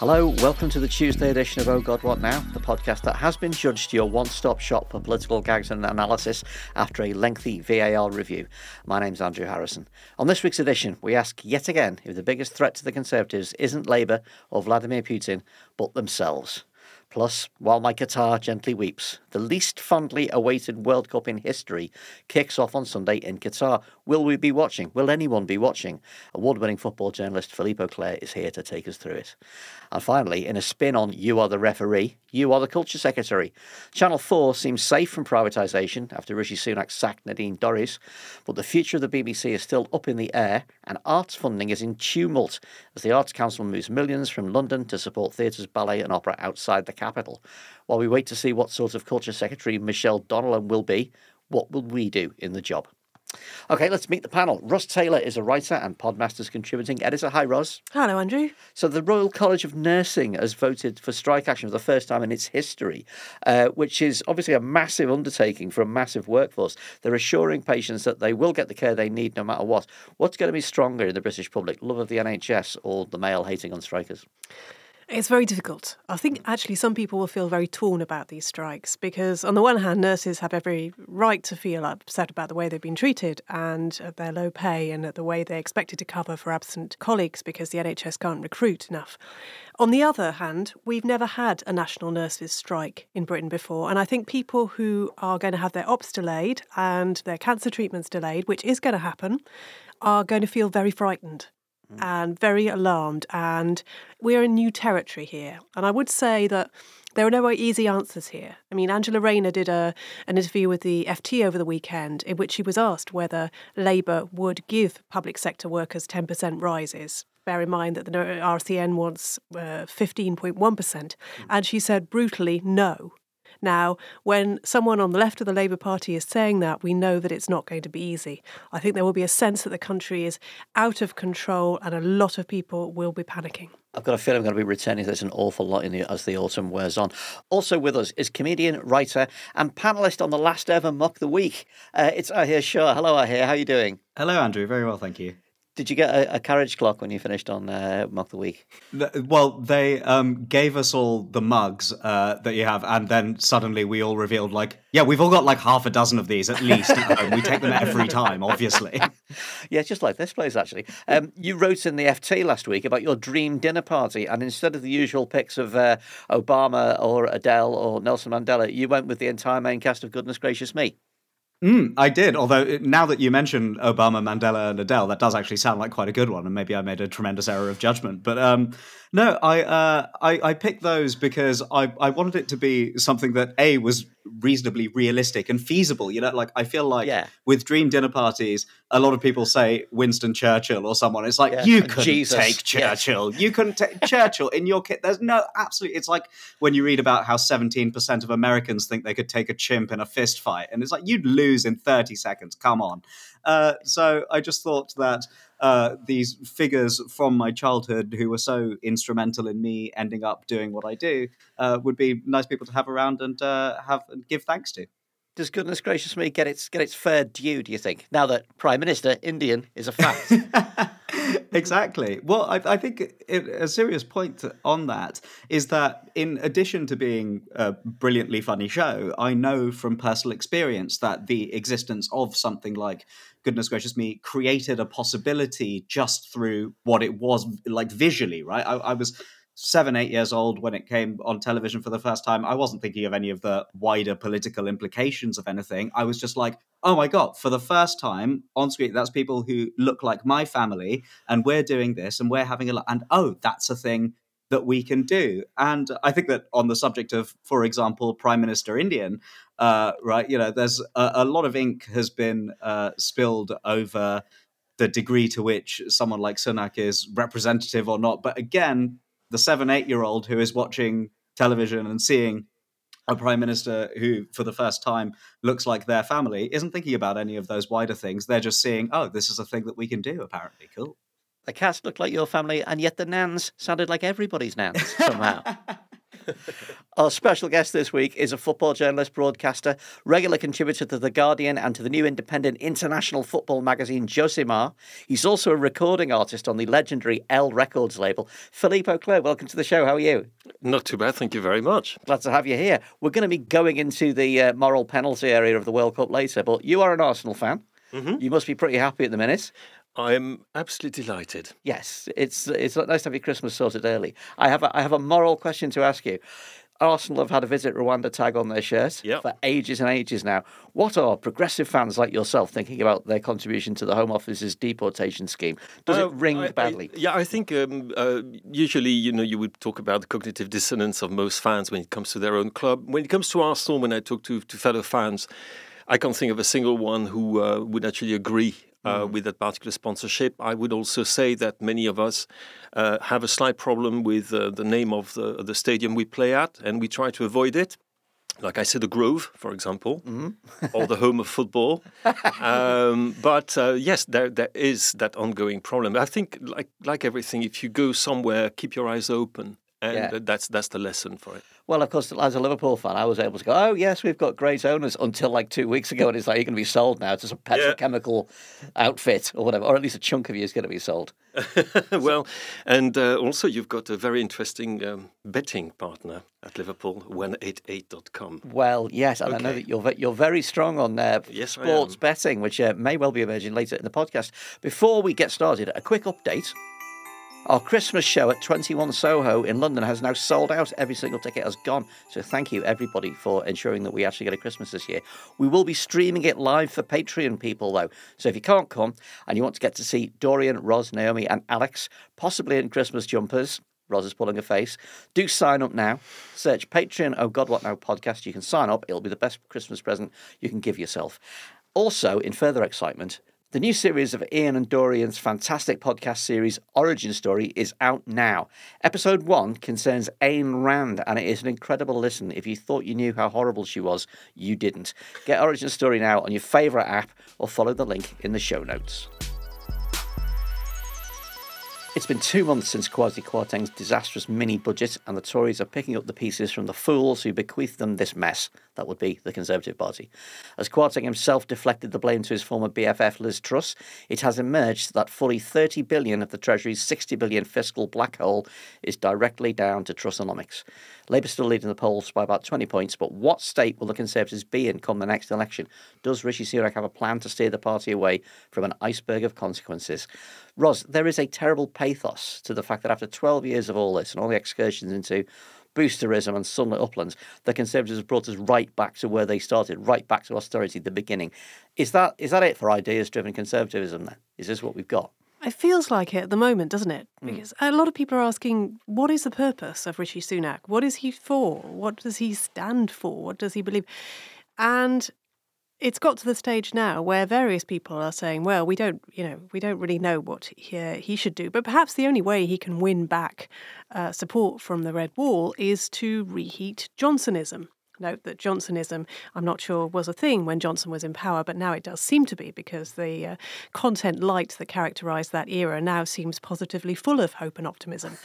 Hello, welcome to the Tuesday edition of Oh God What Now, the podcast that has been judged your one stop shop for political gags and analysis after a lengthy VAR review. My name's Andrew Harrison. On this week's edition, we ask yet again if the biggest threat to the Conservatives isn't Labour or Vladimir Putin, but themselves. Plus, while my guitar gently weeps, the least fondly awaited World Cup in history kicks off on Sunday in Qatar. Will we be watching? Will anyone be watching? Award winning football journalist Philippe Auclair is here to take us through it. And finally, in a spin on You Are the Referee, You Are the Culture Secretary. Channel 4 seems safe from privatisation after Rishi Sunak sacked Nadine Dorries, but the future of the BBC is still up in the air, and arts funding is in tumult as the Arts Council moves millions from London to support theatres, ballet, and opera outside the capital. While we wait to see what sort of Culture Secretary Michelle Donelan will be, what will we do in the job? Okay, let's meet the panel. Ros Taylor is a writer and Podmasters contributing editor. Hi, Ros. Hello, Andrew. So, the Royal College of Nursing has voted for strike action for the first time in its history, uh, which is obviously a massive undertaking for a massive workforce. They're assuring patients that they will get the care they need no matter what. What's going to be stronger in the British public, love of the NHS or the Mail hating on strikers? It's very difficult. I think actually some people will feel very torn about these strikes because, on the one hand, nurses have every right to feel upset about the way they've been treated and at their low pay and at the way they're expected to cover for absent colleagues because the NHS can't recruit enough. On the other hand, we've never had a national nurses strike in Britain before, and I think people who are going to have their ops delayed and their cancer treatments delayed, which is going to happen, are going to feel very frightened and very alarmed. And we're in new territory here. And I would say that there are no easy answers here. I mean, Angela Rayner did a, an interview with the FT over the weekend in which she was asked whether Labour would give public sector workers 10% rises. Bear in mind that the RCN wants uh, 15.1%. And she said brutally, no. Now, when someone on the left of the Labour Party is saying that, we know that it's not going to be easy. I think there will be a sense that the country is out of control and a lot of people will be panicking. I've got a feeling I'm going to be returning to this an awful lot the, as the autumn wears on. Also with us is comedian, writer, and panellist on the last ever Mock the Week. Uh, it's Ahir Shah. Hello, Ahir. How are you doing? Hello, Andrew. Very well, thank you. Did you get a, a, carriage clock when you finished on uh, Mock the Week? Well, they um, gave us all the mugs uh, that you have, and then suddenly we all revealed, like, yeah, we've all got like half a dozen of these at least. we take them every time, obviously. yeah, just like this place, actually. Um, you wrote in the FT last week about your dream dinner party, and instead of the usual pics of uh, Obama or Adele or Nelson Mandela, you went with the entire main cast of Goodness Gracious Me. Mm, I did. Although now that you mention Obama, Mandela, and Adele, that does actually sound like quite a good one, and maybe I made a tremendous error of judgment. But um, no, I, uh, I, I picked those because I I wanted it to be something that a was reasonably realistic and feasible. You know, like I feel like yeah. with dream dinner parties, a lot of people say Winston Churchill or someone. It's like yeah. you couldn't Jesus. take Churchill. You couldn't take Churchill in your kit. There's no absolutely. It's like when you read about how 17 percent of Americans think they could take a chimp in a fist fight, and it's like you'd lose in 30 seconds. Come on. Uh, so I just thought that uh, these figures from my childhood who were so instrumental in me ending up doing what I do uh, would be nice people to have around and uh, have and give thanks to. Does goodness gracious me get its get its fair due? Do you think now that Prime Minister Indian is a fact? exactly. Well, I, I think it, a serious point on that is that in addition to being a brilliantly funny show, I know from personal experience that the existence of something like goodness gracious me, created a possibility just through what it was like visually, right? I, I was seven, eight years old when it came on television for the first time. I wasn't thinking of any of the wider political implications of anything. I was just like, oh my God, for the first time on screen, that's people who look like my family, and we're doing this and we're having a lot. And oh, that's a thing that we can do. And I think that on the subject of, for example, Prime Minister Indian, uh, right? You know, there's a, a, lot of ink has been uh, spilled over the degree to which someone like Sunak is representative or not. But again, the seven, eight year old who is watching television and seeing a prime minister who, for the first time, looks like their family, isn't thinking about any of those wider things. They're just seeing, oh, this is a thing that we can do, apparently. Cool. The cast looked like your family, and yet the Nans sounded like everybody's Nans somehow. Our special guest this week is a football journalist, broadcaster, regular contributor to The Guardian and to the new independent international football magazine Josimar. He's also a recording artist on the legendary él Records label. Philippe Auclair, welcome to the show. How are you? Not too bad, thank you very much. Glad to have you here. We're going to be going into the uh, moral penalty area of the World Cup later, but you are an Arsenal fan. Mm-hmm. You must be pretty happy at the minute. I'm absolutely delighted. Yes, it's it's nice to have your Christmas sorted early. I have a, I have a moral question to ask you. Arsenal have had a visit Rwanda tag on their shirt yep. for ages and ages now. What are progressive fans like yourself thinking about their contribution to the Home Office's deportation scheme? Does uh, it ring I, badly? I, yeah, I think um, uh, usually you know you would talk about the cognitive dissonance of most fans when it comes to their own club. When it comes to Arsenal, when I talk to, to fellow fans, I can't think of a single one who uh, would actually agree uh, mm. with that particular sponsorship. I would also say that many of us uh, have a slight problem with uh, the name of the, the stadium we play at, and we try to avoid it. Like I said, the Grove, for example, mm. or the home of football. um, but uh, yes, there there is that ongoing problem. I think, like like everything, if you go somewhere, keep your eyes open and yeah. that's that's the lesson for it. Well, of course, as a Liverpool fan, I was able to go, "Oh yes, we've got great owners." Until like two weeks ago, and it's like you're going to be sold now to some petrochemical yeah. outfit or whatever, or at least a chunk of you is going to be sold. well, and uh, also you've got a very interesting um, betting partner at Liverpool, 188.com. Well, yes, and okay. I know that you're you're very strong on uh, yes, sports betting, which uh, may well be emerging later in the podcast. Before we get started, a quick update. Our Christmas show at 21 Soho in London has now sold out. Every single ticket has gone. So thank you, everybody, for ensuring that we actually get a Christmas this year. We will be streaming it live for Patreon people, though. So if you can't come and you want to get to see Dorian, Ros, Naomi, and Alex, possibly in Christmas jumpers, Ros is pulling a face. Do sign up now. Search Patreon, Oh God, What Now podcast. You can sign up. It'll be the best Christmas present you can give yourself. Also, in further excitement, the new series of Ian and Dorian's fantastic podcast series, Origin Story, is out now. Episode one concerns Ayn Rand, and it is an incredible listen. If you thought you knew how horrible she was, you didn't. Get Origin Story now on your favourite app or follow the link in the show notes. It's been two months since Kwasi Kwarteng's disastrous mini budget, and the Tories are picking up the pieces from the fools who bequeathed them this mess. That would be the Conservative Party. As Kwarteng himself deflected the blame to his former BFF Liz Truss, it has emerged that fully 30 billion of the Treasury's 60 billion fiscal black hole is directly down to Trussonomics. Labour still leading the polls by about 20 points, but what state will the Conservatives be in come the next election? Does Rishi Sunak have a plan to steer the party away from an iceberg of consequences? Ros, there is a terrible pathos to the fact that after 12 years of all this and all the excursions into boosterism and sunlit uplands, the Conservatives have brought us right back to where they started, right back to austerity the beginning. Is that is that it for ideas driven conservatism then? Is this what we've got? It feels like it at the moment, doesn't it? Hmm. Because mm. a lot of people are asking, what is the purpose of Rishi Sunak? What is he for? What does he stand for? What does he believe? And it's got to the stage now where various people are saying, well, we don't, you know, we don't really know what he, uh, he should do. But perhaps the only way he can win back uh, support from the Red Wall is to reheat Johnsonism note that Johnsonism, I'm not sure, was a thing when Johnson was in power, but now it does seem to be because the uh, content light that characterised that era now seems positively full of hope and optimism.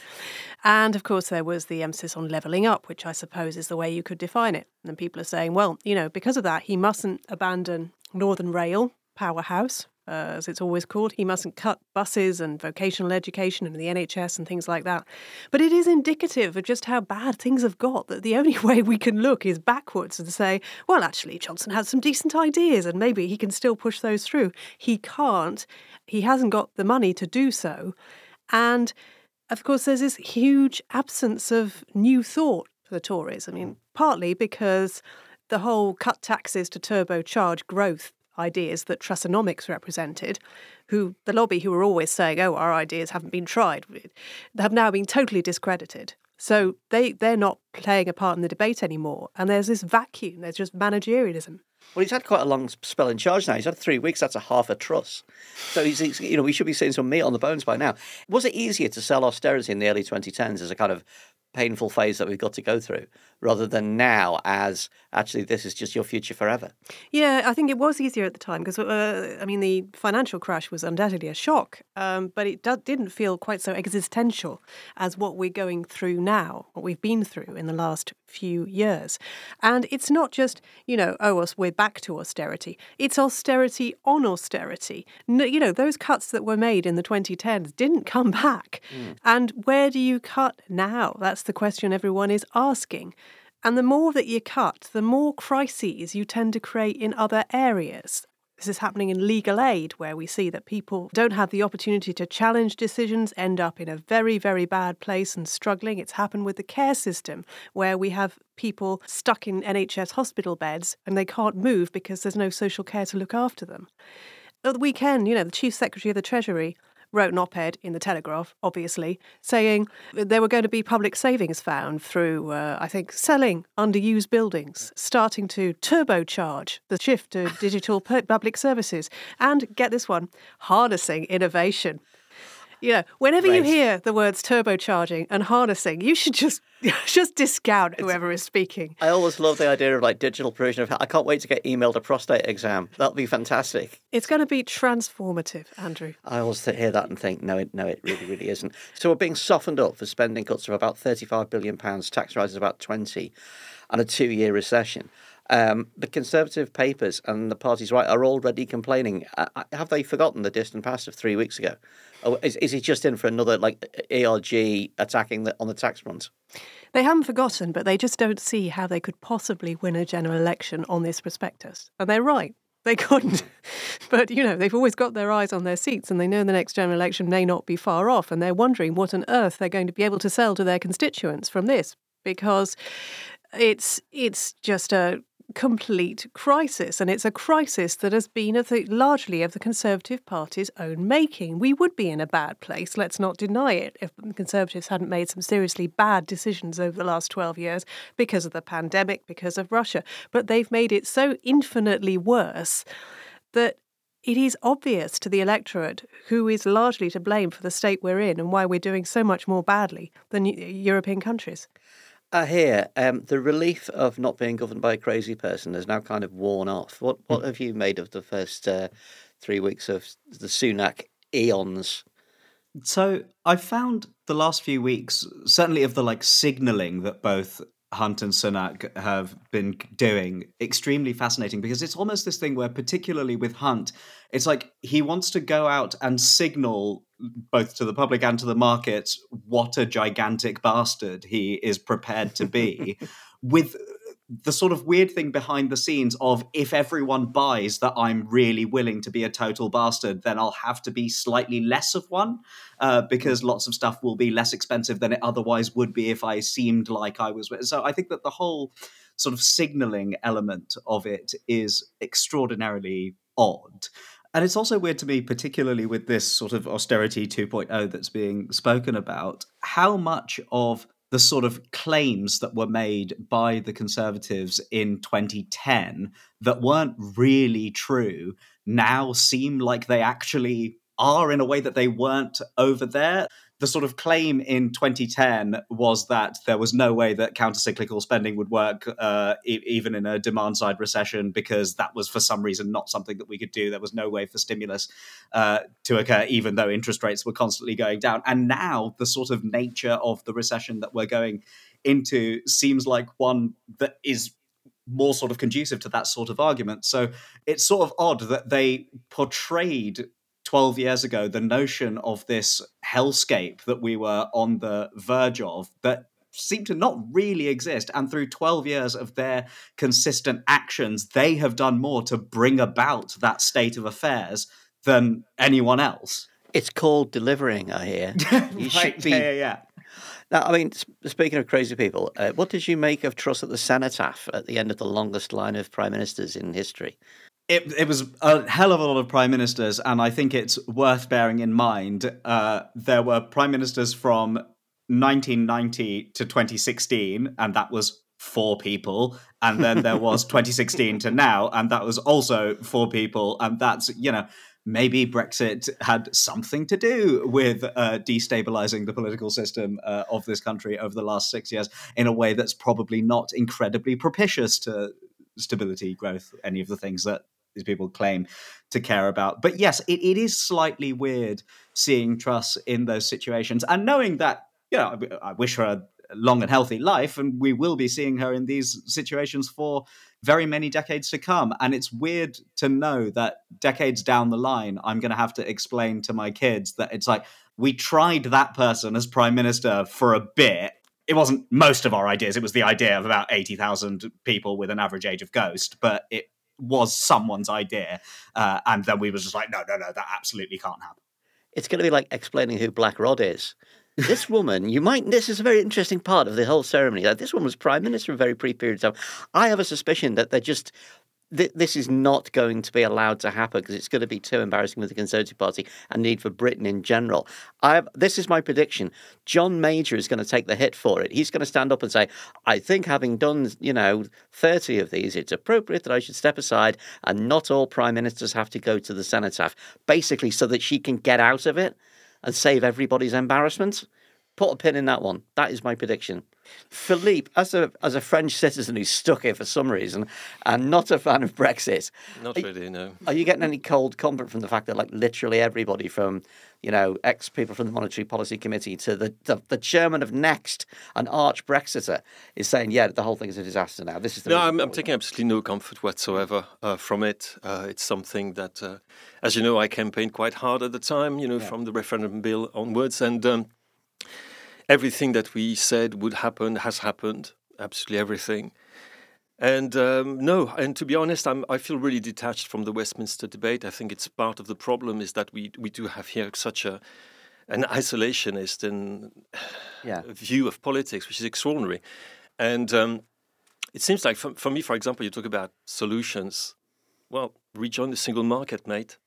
And of course, there was the emphasis on levelling up, which I suppose is the way you could define it. And people are saying, well, you know, because of that, he mustn't abandon Northern Rail, powerhouse, uh, as it's always called. He mustn't cut buses and vocational education and the NHS and things like that. But it is indicative of just how bad things have got that the only way we can look is backwards and say, well, actually, Johnson had some decent ideas and maybe he can still push those through. He can't. He hasn't got the money to do so. And of course, there's this huge absence of new thought for the Tories. I mean, partly because the whole cut taxes to turbocharge growth ideas that Trussonomics represented, who the lobby who were always saying, "Oh, our ideas haven't been tried," have now been totally discredited. So they they're not playing a part in the debate anymore, and there's this vacuum. There's just managerialism. Well, he's had quite a long spell in charge now. He's had three weeks. That's a half a truss. So he's, he's, you know, we should be seeing some meat on the bones by now. Was it easier to sell austerity in the early 2010s as a kind of painful phase that we've got to go through rather than now as actually this is just your future forever. Yeah, I think it was easier at the time because, uh, I mean, the financial crash was undoubtedly a shock, um, but it do- didn't feel quite so existential as what we're going through now, what we've been through in the last few years. And it's not just, you know, oh, us, we're back to austerity. It's austerity on austerity. No, you know, those cuts that were made in the 2010s didn't come back. Mm. And where do you cut now? That's the question everyone is asking. And the more that you cut, the more crises you tend to create in other areas. This is happening in legal aid, where we see that people don't have the opportunity to challenge decisions, end up in a very, very bad place and struggling. It's happened with the care system, where we have people stuck in NHS hospital beds and they can't move because there's no social care to look after them. At the weekend, you know, the Chief Secretary of the Treasury wrote an op ed in the Telegraph, obviously, saying there were going to be public savings found through, uh, I think, selling underused buildings, starting to turbocharge the shift to digital public services, and get this one, harnessing innovation. You know, whenever you hear the words turbocharging and harnessing, you should just just discount whoever it's, is speaking. I always love the idea of like digital provision of. I can't wait to get emailed a prostate exam. That'll be fantastic. It's going to be transformative, Andrew. I always hear that and think, no, it, no, it really, really isn't. So we're being softened up for spending cuts of about thirty-five billion pounds, tax rises about twenty, and a two-year recession. Um, the Conservative papers and the party's right are already complaining. Uh, uh have they forgotten the distant past of three weeks ago? Or is, is he just in for another like ERG attacking the, on the tax front? They haven't forgotten, but they just don't see how they could possibly win a general election on this prospectus. And they're right. They couldn't. but, you know, they've always got their eyes on their seats and they know the next general election may not be far off. And they're wondering what on earth they're going to be able to sell to their constituents from this because it's it's just a complete crisis, and it's a crisis that has been of the, largely of the Conservative Party's own making. We would be in a bad place, let's not deny it, if the Conservatives hadn't made some seriously bad decisions over the last 12 years because of the pandemic, because of Russia. But they've made it so infinitely worse that it is obvious to the electorate who is largely to blame for the state we're in and why we're doing so much more badly than uh, European countries. Ahir um, the relief of not being governed by a crazy person has now kind of worn off. What what hmm. have you made of the first uh, three weeks of the Sunak eons? So I found the last few weeks, certainly of the like signalling that both Hunt and Sunak have been doing extremely fascinating because it's almost this thing where, particularly with Hunt, it's like he wants to go out and signal both to the public and to the market what a gigantic bastard he is prepared to be with the sort of weird thing behind the scenes of if everyone buys that I'm really willing to be a total bastard, then I'll have to be slightly less of one uh, because lots of stuff will be less expensive than it otherwise would be if I seemed like I was. So I think that the whole sort of signaling element of it is extraordinarily odd. And it's also weird to me, particularly with this sort of austerity 2.0 that's being spoken about, how much of the sort of claims that were made by the Conservatives in 2010 that weren't really true now seem like they actually are in a way that they weren't over there the sort of claim in 2010 was that there was no way that countercyclical spending would work uh, e- even in a demand side recession because that was for some reason not something that we could do. There was no way for stimulus uh, to occur, even though interest rates were constantly going down. And now the sort of nature of the recession that we're going into seems like one that is more sort of conducive to that sort of argument. So it's sort of odd that they portrayed 12 years ago the notion of this hellscape that we were on the verge of that seemed to not really exist. And through 12 years of their consistent actions, they have done more to bring about that state of affairs than anyone else. It's called delivering, I hear. You right, should be. Yeah, yeah, Now, I mean, speaking of crazy people, uh, what did you make of Truss at the cenotaph at the end of the longest line of prime ministers in history? It, it was a hell of a lot of prime ministers, and I think it's worth bearing in mind. Uh, there were prime ministers from 1990 to 2016, and that was four people. And then there was 2016 to now, and that was also four people. And that's, you know, maybe Brexit had something to do with uh, destabilizing the political system uh, of this country over the last six years in a way that's probably not incredibly propitious to stability, growth, any of the things that these people claim to care about. But yes, it, it is slightly weird seeing Truss in those situations and knowing that, you know, I, I wish her a long and healthy life, and we will be seeing her in these situations for very many decades to come. And it's weird to know that decades down the line, I'm going to have to explain to my kids that it's like, we tried that person as prime minister for a bit. It wasn't most of our ideas. It was the idea of about 80,000 people with an average age of ghost, but it was someone's idea. Uh, and then we was just like, no, no, no, that absolutely can't happen. It's going to be like explaining who Black Rod is this woman, you might, this is a very interesting part of the whole ceremony. That this woman was prime minister a very brief period of time. I have a suspicion that they're just, th- this is not going to be allowed to happen because it's going to be too embarrassing for the Conservative Party and need for Britain in general. Have, this is my prediction. John Major is going to take the hit for it. He's going to stand up and say, I think having done, you know, 30 of these, it's appropriate that I should step aside and not all prime ministers have to go to the cenotaph, basically so that she can get out of it and save everybody's embarrassment. Put a pin in that one. That is my prediction. Philippe, as a as a French citizen who's stuck here for some reason and not a fan of Brexit, not really, no. Are you getting any cold comfort from the fact that like literally everybody from you know ex people from the Monetary Policy Committee to the, the, the chairman of Next, an arch Brexiter, is saying yeah the whole thing is a disaster now. This is the no. I'm, I'm, taking absolutely no comfort whatsoever uh, from it. Uh, it's something that, uh, as you know, I campaigned quite hard at the time. You know, yeah. from the referendum bill onwards, and. Um, everything that we said would happen has happened, absolutely everything. And um, no, and to be honest, I'm, I feel really detached from the Westminster debate. I think it's part of the problem is that we we do have here such a an isolationist and yeah. view of politics, which is extraordinary. And um, it seems like, for, for me, for example, you talk about solutions. Well, rejoin the single market, mate.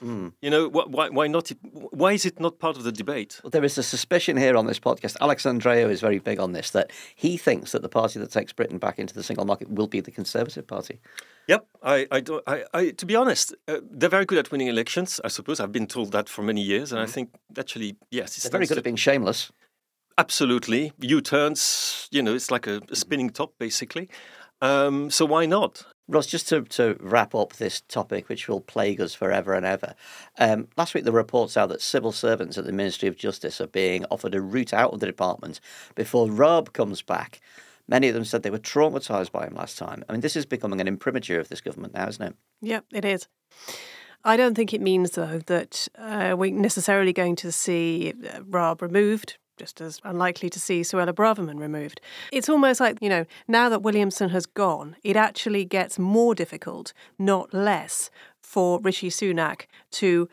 Mm. You know, wh- why, why not? Why is it not part of the debate? Well, there is a suspicion here on this podcast. Alex Andreou is very big on this that he thinks that the party that takes Britain back into the single market will be the Conservative Party. Yep, I, I, don't, I, I to be honest, uh, they're very good at winning elections. I suppose I've been told that for many years, and mm. I think actually, yes, they're very good to... at being shameless. Absolutely, U turns. You know, it's like a, a spinning top, basically. Um, so why not? Ros, just to, to wrap up this topic, which will plague us forever and ever. Um, last week, the reports out that civil servants at the Ministry of Justice are being offered a route out of the department before Raab comes back. Many of them said they were traumatised by him last time. I mean, this is becoming an imprimatur of this government now, isn't it? Yep, it is. I don't think it means, though, that uh, we're necessarily going to see uh, Raab removed just as unlikely to see Suella Braverman removed. It's almost like, you know, now that Williamson has gone, it actually gets more difficult, not less, for Rishi Sunak to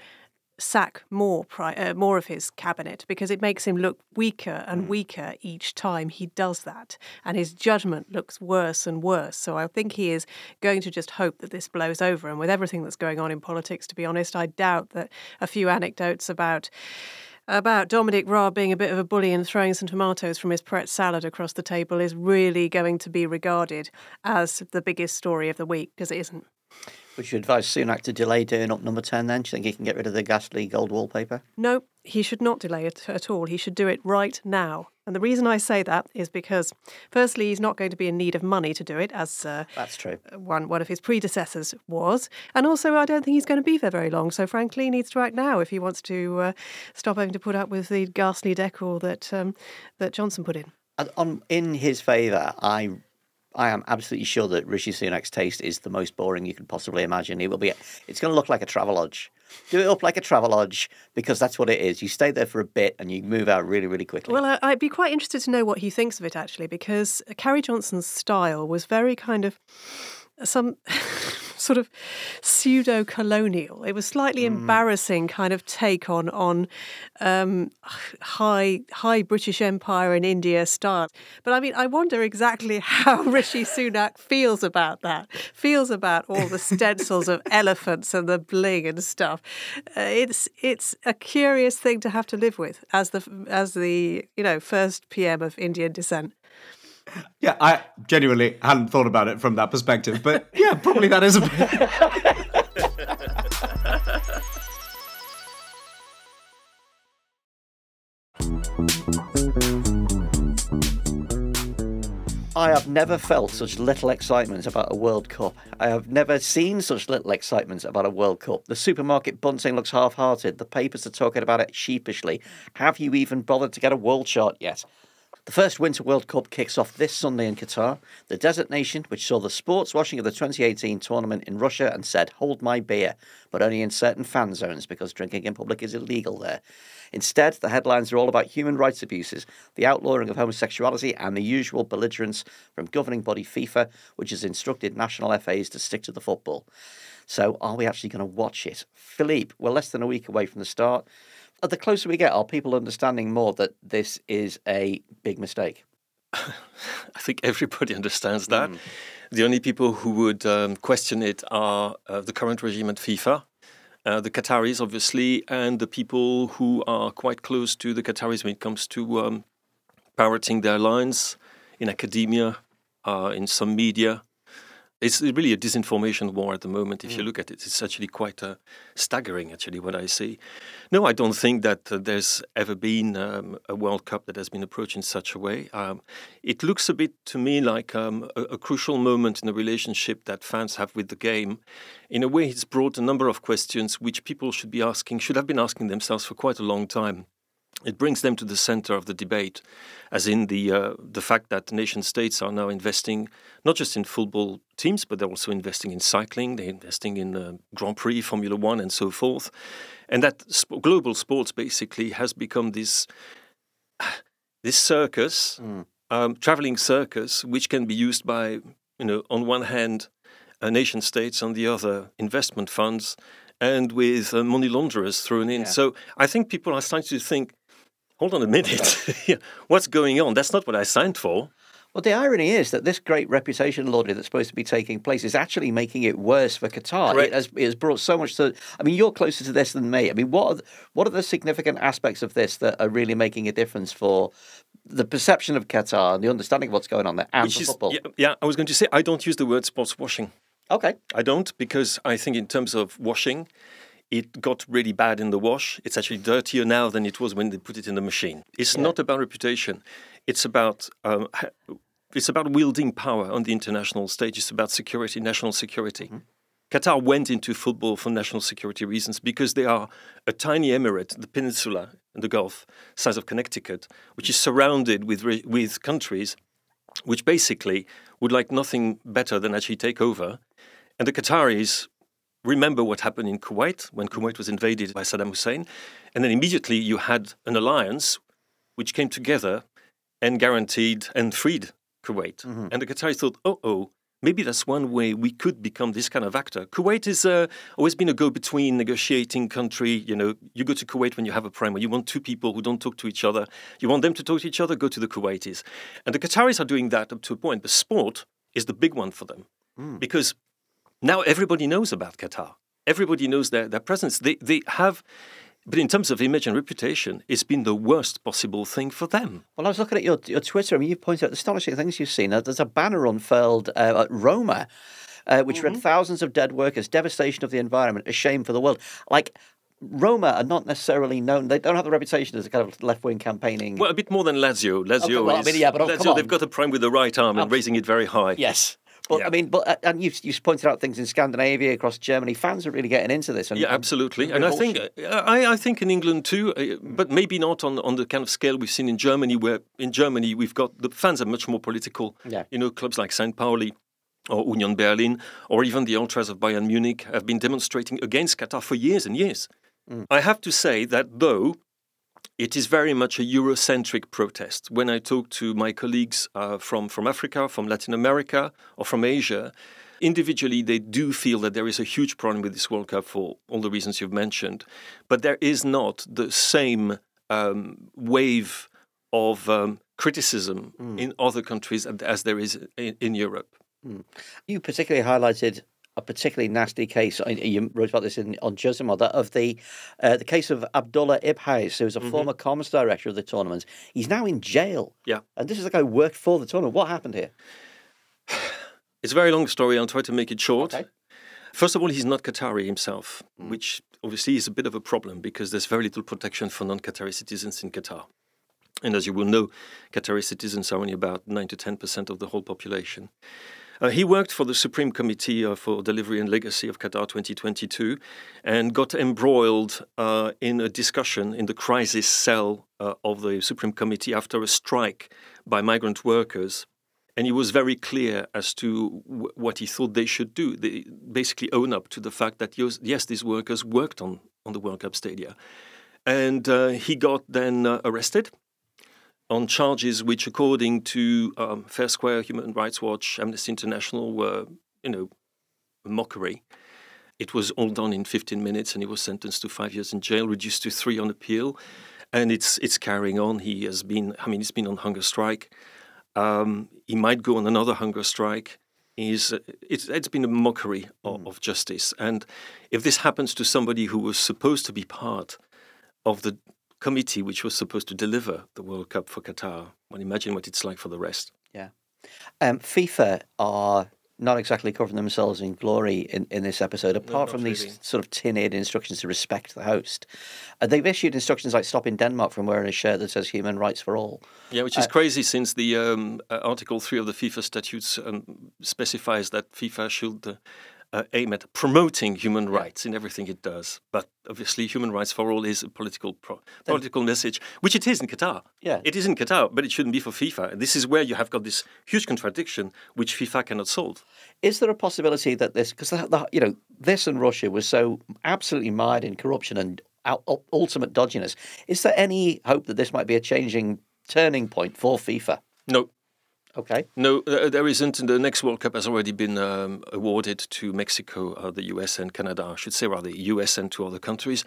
sack more uh, more of his cabinet because it makes him look weaker and hmm. weaker each time he does that and his judgment looks worse and worse so i think he is going to just hope that this blows over and with everything that's going on in politics to be honest i doubt that a few anecdotes about about Dominic Raab being a bit of a bully and throwing some tomatoes from his Pret salad across the table is really going to be regarded as the biggest story of the week because it isn't. Would you advise Sunak to delay doing up number 10 then? Do you think he can get rid of the ghastly gold wallpaper? No, he should not delay it at all. He should do it right now. And the reason I say that is because, firstly, he's not going to be in need of money to do it, as uh, that's true. One one of his predecessors was, and also I don't think he's going to be there very long. So, frankly, he needs to act now if he wants to uh, stop having to put up with the ghastly decor that um, that Johnson put in. On in his favour, I I am absolutely sure that Rishi Sunak's taste is the most boring you could possibly imagine. It will be. It's going to look like a Travelodge. Do it up like a Travelodge because that's what it is. You stay there for a bit and you move out really, really quickly. Well, I'd be quite interested to know what he thinks of it actually, because Carrie Johnson's style was very kind of some sort of pseudo colonial. It was slightly mm. embarrassing kind of take on on um, high high British Empire and India style. But I mean, I wonder exactly how Rishi Sunak feels about that. Feels about all the stencils of elephants and the bling and stuff. Uh, it's it's a curious thing to have to live with as the as the you know first PM of Indian descent yeah, I genuinely hadn't thought about it from that perspective, but yeah, probably that is. I have never felt such little excitement about a World Cup. I have never seen such little excitement about a World Cup. The supermarket bunting looks half hearted. The papers are talking about it sheepishly. Have you even bothered to get a world chart yet? The first Winter World Cup kicks off this Sunday in Qatar. The desert nation, which saw the sports washing of the 2018 tournament in Russia and said, hold my beer, but only in certain fan zones because drinking in public is illegal there. Instead, the headlines are all about human rights abuses, the outlawing of homosexuality, and the usual belligerence from governing body FIFA, which has instructed national FAs to stick to the football. So, are we actually going to watch it? Philippe, we're less than a week away from the start the closer we get, are people understanding more that this is a big mistake? I think everybody understands that. Mm. The only people who would um, question it are uh, the current regime at FIFA, uh, the Qataris, obviously, and the people who are quite close to the Qataris when it comes to um, parroting their lines in academia, uh, in some media, it's really a disinformation war at the moment. If mm. you look at it, it's actually quite uh, staggering. Actually, what I see. No, I don't think that uh, there's ever been um, a World Cup that has been approached in such a way. Um, it looks a bit to me like um, a, a, crucial moment in the relationship that fans have with the game. In a way, it's brought a number of questions which people should be asking, should have been asking themselves for quite a long time it brings them to the center of the debate, as in the uh, the fact that nation states are now investing not just in football teams, but they're also investing in cycling, they're investing in uh, Grand Prix, Formula One, and so forth, and that sp- global sports basically has become this this circus, mm. um, traveling circus, which can be used by you know on one hand uh, nation states, on the other investment funds, and with uh, money launderers thrown in. Yeah. So I think people are starting to think hold on a minute, what's going on? That's not what I signed for. Well, the irony is that this great reputation lauding that's supposed to be taking place is actually making it worse for Qatar. It has, it has, brought so much to. I mean, you're closer to this than me. I mean, what are the, what are the significant aspects of this that are really making a difference for the perception of Qatar and the understanding of what's going on there and Which is, football? Yeah, yeah, I was going to say I don't use the word sports washing. Okay, I don't because I think in terms of washing, it got really bad in the wash. It's actually dirtier now than it was when they put it in the machine. It's yeah. not about reputation. It's about um, it's about wielding power on the international stage. It's about security, national security. Mm-hmm. Qatar went into football for national security reasons because they are a tiny emirate, the peninsula in the Gulf, size of Connecticut, which is surrounded with with countries which basically would like nothing better than actually take over. And the Qataris remember what happened in Kuwait when Kuwait was invaded by Saddam Hussein. And then immediately you had an alliance which came together and guaranteed and freed Kuwait. Mm-hmm. And the Qataris thought, oh, oh, maybe that's one way we could become this kind of actor. Kuwait has uh, always been a go-between negotiating country. You know, you go to Kuwait when you have a primer. You want two people who don't talk to each other. You want them to talk to each other. Go to the Kuwaitis, and the Qataris are doing that up to a point. The sport is the big one for them mm. because now everybody knows about Qatar. Everybody knows their, their presence. They, they have, but in terms of image and reputation, it's been the worst possible thing for them. Well, I was looking at your, your Twitter. I mean, you pointed out astonishing things you've seen. There's a banner unfurled uh, at Roma. Uh, which mm-hmm. read thousands of dead workers, devastation of the environment, a shame for the world. Like Roma are not necessarily known; they don't have the reputation as a kind of left-wing campaigning. Well, a bit more than Lazio. Lazio okay, well, is, I mean, yeah, but oh, Lazio, they've got a prime with the right arm and raising it very high. Yes, but yeah. I mean, but uh, and you've you've pointed out things in Scandinavia, across Germany. Fans are really getting into this. And, yeah, absolutely. And, and I think uh, I, I think in England too, uh, but maybe not on on the kind of scale we've seen in Germany, where in Germany we've got the fans are much more political. Yeah. You know, clubs like St. Pauli or Union Berlin, or even the ultras of Bayern Munich have been demonstrating against Qatar for years and years. Mm. I have to say that though it is very much a Eurocentric protest. When I talk to my colleagues uh, from, from Africa, from Latin America, or from Asia, individually they do feel that there is a huge problem with this World Cup for all the reasons you've mentioned. But there is not the same um, wave of um, criticism mm. in other countries as there is in, in Europe. Mm. You particularly highlighted a particularly nasty case. You wrote about this in, on that of the uh, the case of Abdullah Ibhais, who was a mm-hmm. former commerce director of the tournament. He's now in jail. Yeah, and this is the guy who worked for the tournament. What happened here? It's a very long story. I'll try to make it short. Okay. First of all, he's not Qatari himself, mm. which obviously is a bit of a problem because there's very little protection for non-Qatari citizens in Qatar. And as you will know, Qatari citizens are only about 9 to 10% of the whole population. Uh, he worked for the Supreme Committee uh, for Delivery and Legacy of Qatar 2022 and got embroiled uh, in a discussion in the crisis cell uh, of the Supreme Committee after a strike by migrant workers. And he was very clear as to w- what he thought they should do. They basically own up to the fact that, yes, these workers worked on, on the World Cup stadia. And uh, he got then uh, arrested on charges which, according to um, Fair Square, Human Rights Watch, Amnesty International, were, you know, mockery. It was all done in 15 minutes, and he was sentenced to five years in jail, reduced to three on appeal, and it's it's carrying on. He has been, I mean, he's been on hunger strike. Um, he might go on another hunger strike. Is it's, it's been a mockery of, mm. of justice, and if this happens to somebody who was supposed to be part of the committee which was supposed to deliver the World Cup for Qatar. Well, imagine what it's like for the rest. Yeah. Um, FIFA are not exactly covering themselves in glory in, in this episode, apart no, from these sort of tin-eared instructions to respect the host. Uh, they've issued instructions like stopping Denmark from wearing a shirt that says "Human Rights for All." Yeah, which is uh, crazy since the um, uh, Article Three of the FIFA statutes um, specifies that FIFA should uh, aim at promoting human rights in everything it does. But obviously, human rights for all is a political pro- political message, which it is in Qatar. Yeah, it is in Qatar, but it shouldn't be for FIFA. And this is where you have got this huge contradiction, which FIFA cannot solve. Is there a possibility that this, because you know, this and Russia was so absolutely mired in corruption and ultimate dodginess? Is there any hope that this might be a changing turning point for FIFA? No, Okay. No, uh, there isn't. The next World Cup has already been um, awarded to Mexico, uh, the US, and Canada. I should say rather US and two other countries,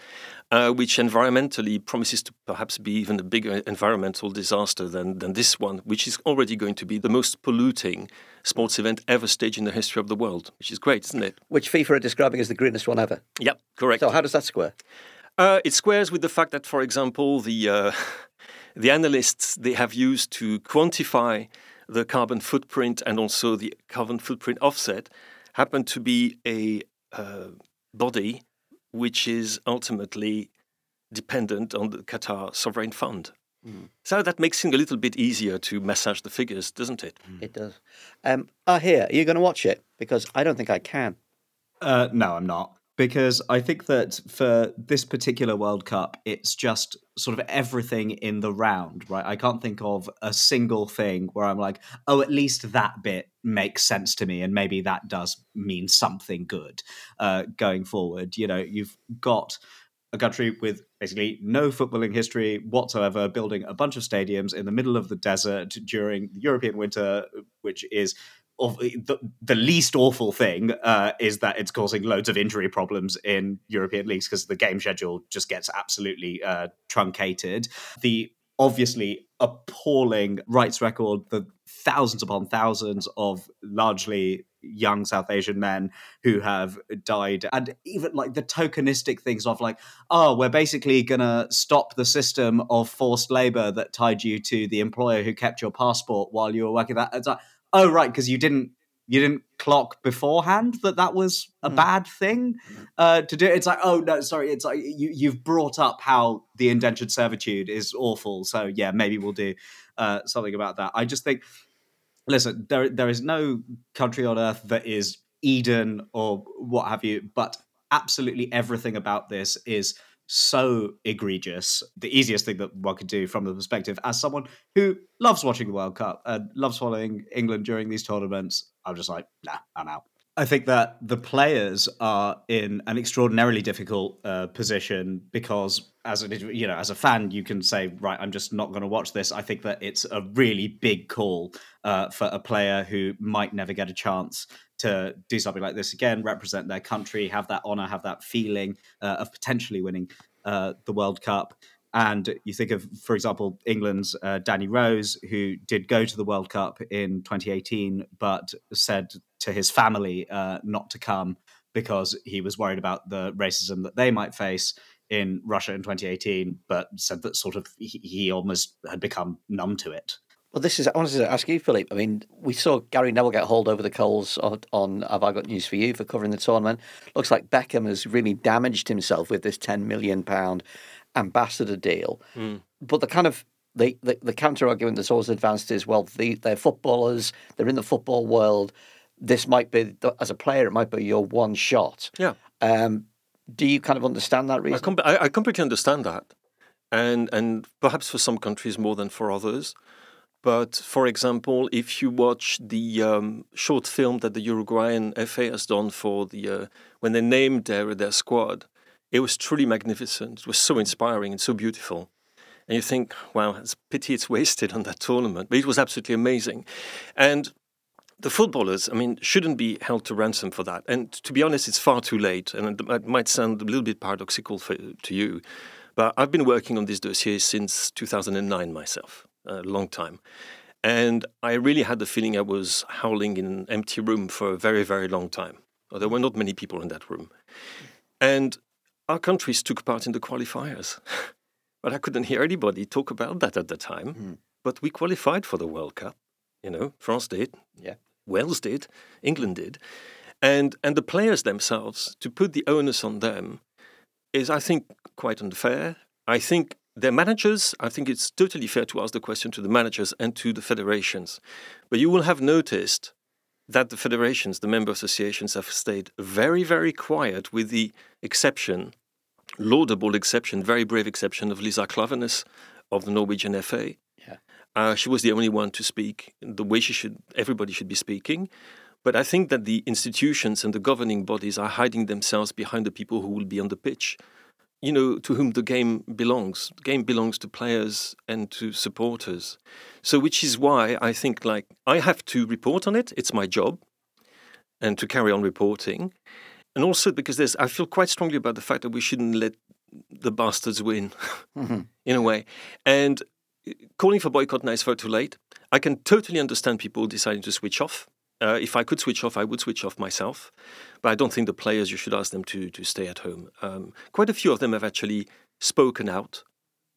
uh, which environmentally promises to perhaps be even a bigger environmental disaster than, than this one, which is already going to be the most polluting sports event ever staged in the history of the world, which is great, isn't it? Which FIFA are describing as the greenest one ever. Yep, correct. So how does that square? Uh, it squares with the fact that, for example, the uh, the analysts they have used to quantify the carbon footprint and also the carbon footprint offset happen to be a uh, body which is ultimately dependent on the Qatar sovereign fund. Mm. So that makes it a little bit easier to massage the figures, doesn't it? Mm. It does. Um, ah, Ahir, are you going to watch it? Because I don't think I can. Uh, no, I'm not because I think that for this particular World Cup, it's just sort of everything in the round, right? I can't think of a single thing where I'm like, oh, at least that bit makes sense to me, and maybe that does mean something good uh, going forward. You know, you've got a country with basically no footballing history whatsoever, building a bunch of stadiums in the middle of the desert during the European winter, which is the, the least awful thing uh, is that it's causing loads of injury problems in European leagues because the game schedule just gets absolutely uh, truncated. The obviously appalling rights record, the thousands upon thousands of largely young South Asian men who have died, and even like the tokenistic things of like, oh, we're basically gonna stop the system of forced labor that tied you to the employer who kept your passport while you were working. That it's like oh right, because you didn't you didn't clock beforehand that that was a mm. bad thing uh, to do. It's like, oh no, sorry. It's like you you've brought up how the indentured servitude is awful. So yeah, maybe we'll do uh, something about that. I just think, listen, there there is no country on earth that is Eden or what have you, but absolutely everything about this is so egregious. The easiest thing that one could do from the perspective as someone who loves watching the World Cup and loves following England during these tournaments, I'm just like, nah, I'm out. I think that the players are in an extraordinarily difficult uh, position because, as a you know, as a fan, you can say, right, I'm just not going to watch this. I think that it's a really big call uh, for a player who might never get a chance to do something like this again, represent their country, have that honor, have that feeling uh, of potentially winning uh, the World Cup. And you think of, for example, England's uh, Danny Rose, who did go to the World Cup in 2018, but said to his family uh, not to come because he was worried about the racism that they might face in Russia in 2018, but said that sort of he, he almost had become numb to it. Well, this is. I wanted to ask you, Philippe. I mean, we saw Gary Neville get hauled over the coals on, on Have I Got News for You for covering the tournament. Looks like Beckham has really damaged himself with this ten million pound ambassador deal. Mm. But the kind of the, the, the counter argument that's always advanced is well, the, they're footballers, they're in the football world. This might be, as a player, it might be your one shot. Yeah. Um, do you kind of understand that I, reason? com- I, I completely understand that, and and perhaps for some countries more than for others. But for example, if you watch the um, short film that the Uruguayan FA has done for the uh, when they named their their squad, it was truly magnificent. It was so inspiring and so beautiful. And you think, wow, it's pity it's wasted on that tournament. But it was absolutely amazing. And the footballers, I mean, shouldn't be held to ransom for that. And to be honest, it's far too late. And it might sound a little bit paradoxical for, to you, but I've been working on this dossier since 2009 myself, a long time. And I really had the feeling I was howling in an empty room for a very, very long time. There were not many people in that room. And our countries took part in the qualifiers. but I couldn't hear anybody talk about that at the time. Mm. But we qualified for the World Cup. You know, France did. Yeah. Wales did, England did, and and the players themselves to put the onus on them is, I think, quite unfair. I think their managers. I think it's totally fair to ask the question to the managers and to the federations, but you will have noticed that the federations, the member associations, have stayed very, very quiet, with the exception, laudable exception, very brave exception of Lise Klaveness of the Norwegian FA. Uh, she was the only one to speak the way she should. Everybody should be speaking, but I think that the institutions and the governing bodies are hiding themselves behind the people who will be on the pitch. You know, to whom the game belongs. The game belongs to players and to supporters. So, which is why I think, like, I have to report on it. It's my job, and to carry on reporting, and also because there's. I feel quite strongly about the fact that we shouldn't let the bastards win, mm-hmm. in a way, and calling for boycott now is far too late. I can totally understand people deciding to switch off. Uh, if I could switch off, I would switch off myself. But I don't think the players, you should ask them to, to stay at home. Um, quite a few of them have actually spoken out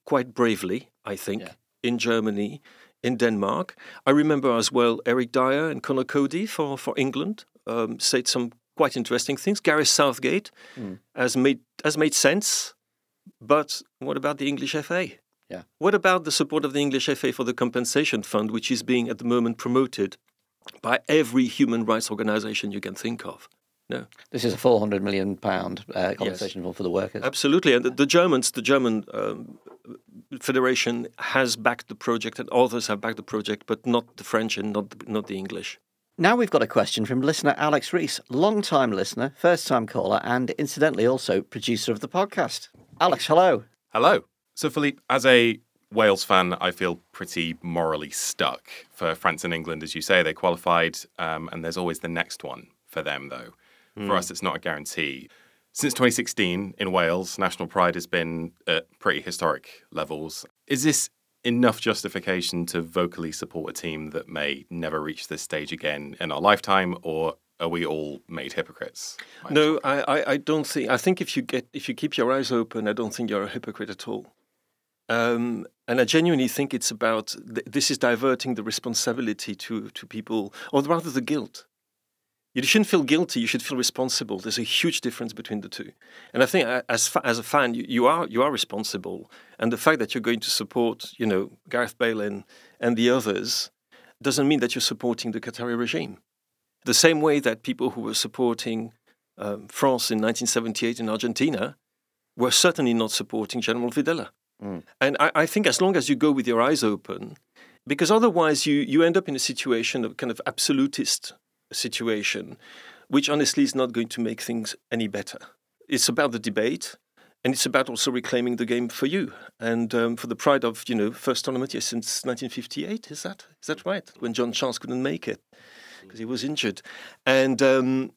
quite bravely, I think, yeah. in Germany, in Denmark. I remember as well Eric Dier and Conor Coady for, for England um, said some quite interesting things. Gareth Southgate mm. has, made, has made sense. But what about the English FA? Yeah. What about the support of the English FA for the compensation fund, which is being at the moment promoted by every human rights organisation you can think of? No. This is a 400 million pound uh, compensation yes. for the workers. Absolutely, and the, the Germans, the German um, federation has backed the project, and others have backed the project, but not the French and not the, not the English. Now we've got a question from listener Alex Reese, long-time listener, first-time caller, and incidentally also producer of the podcast. Alex, hello. Hello. So, Philippe, as a Wales fan, I feel pretty morally stuck for France and England. As you say, they qualified, um, and there's always the next one for them, though. Mm. For hmm. us, it's not a guarantee. Since 2016 in Wales, national pride has been at pretty historic levels. Is this enough justification to vocally support a team that may never reach this stage again in our lifetime, or are we all made hypocrites? No, I, I, I don't think. I think if you get if you keep your eyes open, I don't think you're a hypocrite at all. Um, and I genuinely think it's about th- this is diverting the responsibility to, to people, or rather the guilt. You shouldn't feel guilty. You should feel responsible. There's a huge difference between the two. And I think as fa- as a fan, you, you, are you are responsible. And the fact that you're going to support, you know, Gareth Bale and, and the others, doesn't mean that you're supporting the Qatari regime. The same way that people who were supporting um, France in 1978 in Argentina were certainly not supporting General Videla. Mm. And I, I, think as long as you go with your eyes open, because otherwise you, you end up in a situation of kind of absolutist situation, which honestly is not going to make things any better. It's about the debate, and it's about also reclaiming the game for you and um, for the pride of you know first tournament yes, since 1958. Is that is that right? When John Charles couldn't make it because he was injured, and um,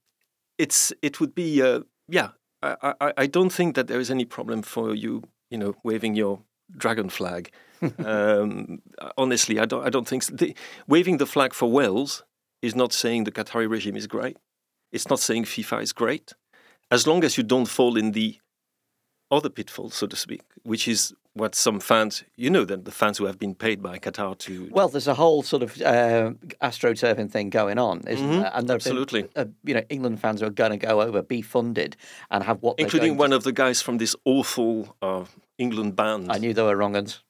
it's it would be uh, yeah. I, I, I don't think that there is any problem for you you know, waving your dragon flag. um, honestly, I don't, I don't think so. the, waving the flag for Wales is not saying the Qatari regime is great. It's not saying FIFA is great. As long as you don't fall in the other pitfall, so to speak, which is what some fans, you know, the, the fans who have been paid by Qatar to. Well, there's a whole sort of uh, astroturfing thing going on, isn't mm-hmm. there? And absolutely, been, uh, you know, England fans are going to go over, be funded, and have what, including one to... of the guys from this awful uh, England band. I knew they were wrong uns.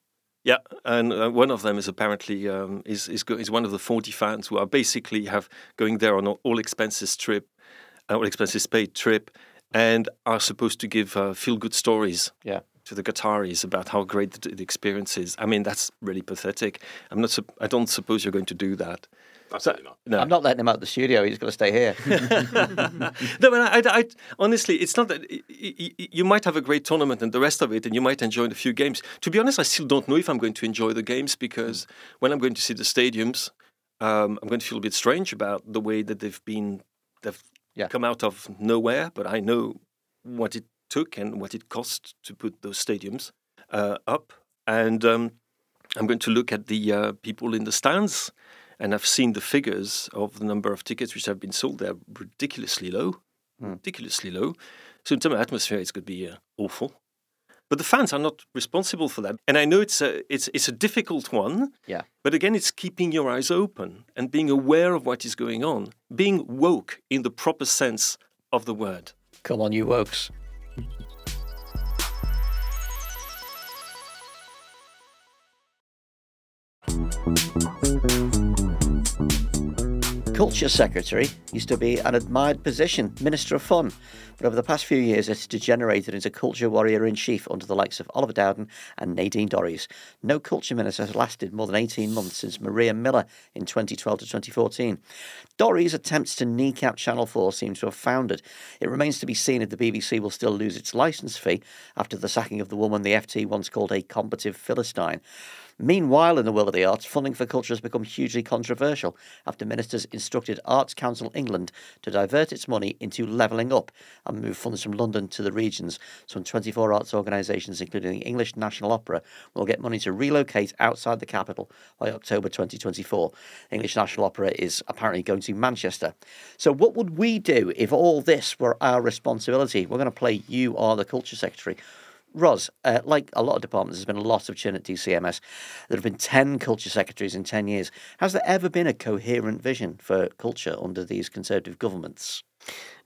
Yeah, and uh, one of them is apparently um, is is, go- is one of the forty fans who are basically have going there on an all expenses trip, uh, all expenses paid trip, and are supposed to give uh, feel good stories. Yeah. To the Qataris about how great the, the experience is. I mean, that's really pathetic. I'm not. I don't suppose you're going to do that. Absolutely not. No. I'm not letting him out of the studio. He's got to stay here. no, but I, I, I, honestly, it's not that y- y- y- you might have a great tournament and the rest of it, and you might enjoy a few games. To be honest, I still don't know if I'm going to enjoy the games because when I'm going to see the stadiums, um, I'm going to feel a bit strange about the way that they've been, they've Yeah. come out of nowhere. But I know what it took and what it cost to put those stadiums uh, up, and um, I'm going to look at the uh, people in the stands, and I've seen the figures of the number of tickets which have been sold. They're ridiculously low, ridiculously low. So in terms of atmosphere, it's going to be uh, awful. But the fans are not responsible for that, and I know it's a it's it's a difficult one. Yeah. But again, it's keeping your eyes open and being aware of what is going on, being woke in the proper sense of the word. Come on, you wokes. Culture Secretary used to be an admired position, Minister of Fun, but over the past few years it's degenerated into Culture Warrior in Chief under the likes of Oliver Dowden and Nadine Dorries. No Culture Minister has lasted more than 18 months since Maria Miller in 2012 to 2014. Dorries' attempts to kneecap Channel 4 seem to have foundered. It remains to be seen if the BBC will still lose its licence fee after the sacking of the woman the FT once called a combative Philistine. Meanwhile, in the world of the arts, funding for culture has become hugely controversial after ministers instructed Arts Council England to divert its money into levelling up and move funds from London to the regions. Some 24 arts organisations, including the English National Opera, will get money to relocate outside the capital by October 2024. The English National Opera is apparently going to Manchester. So, what would we do if all this were our responsibility? We're going to play You Are the Culture Secretary. Ros, uh, like a lot of departments, there's been a lot of churn at DCMS. There have been 10 culture secretaries in 10 years. Has there ever been a coherent vision for culture under these Conservative governments?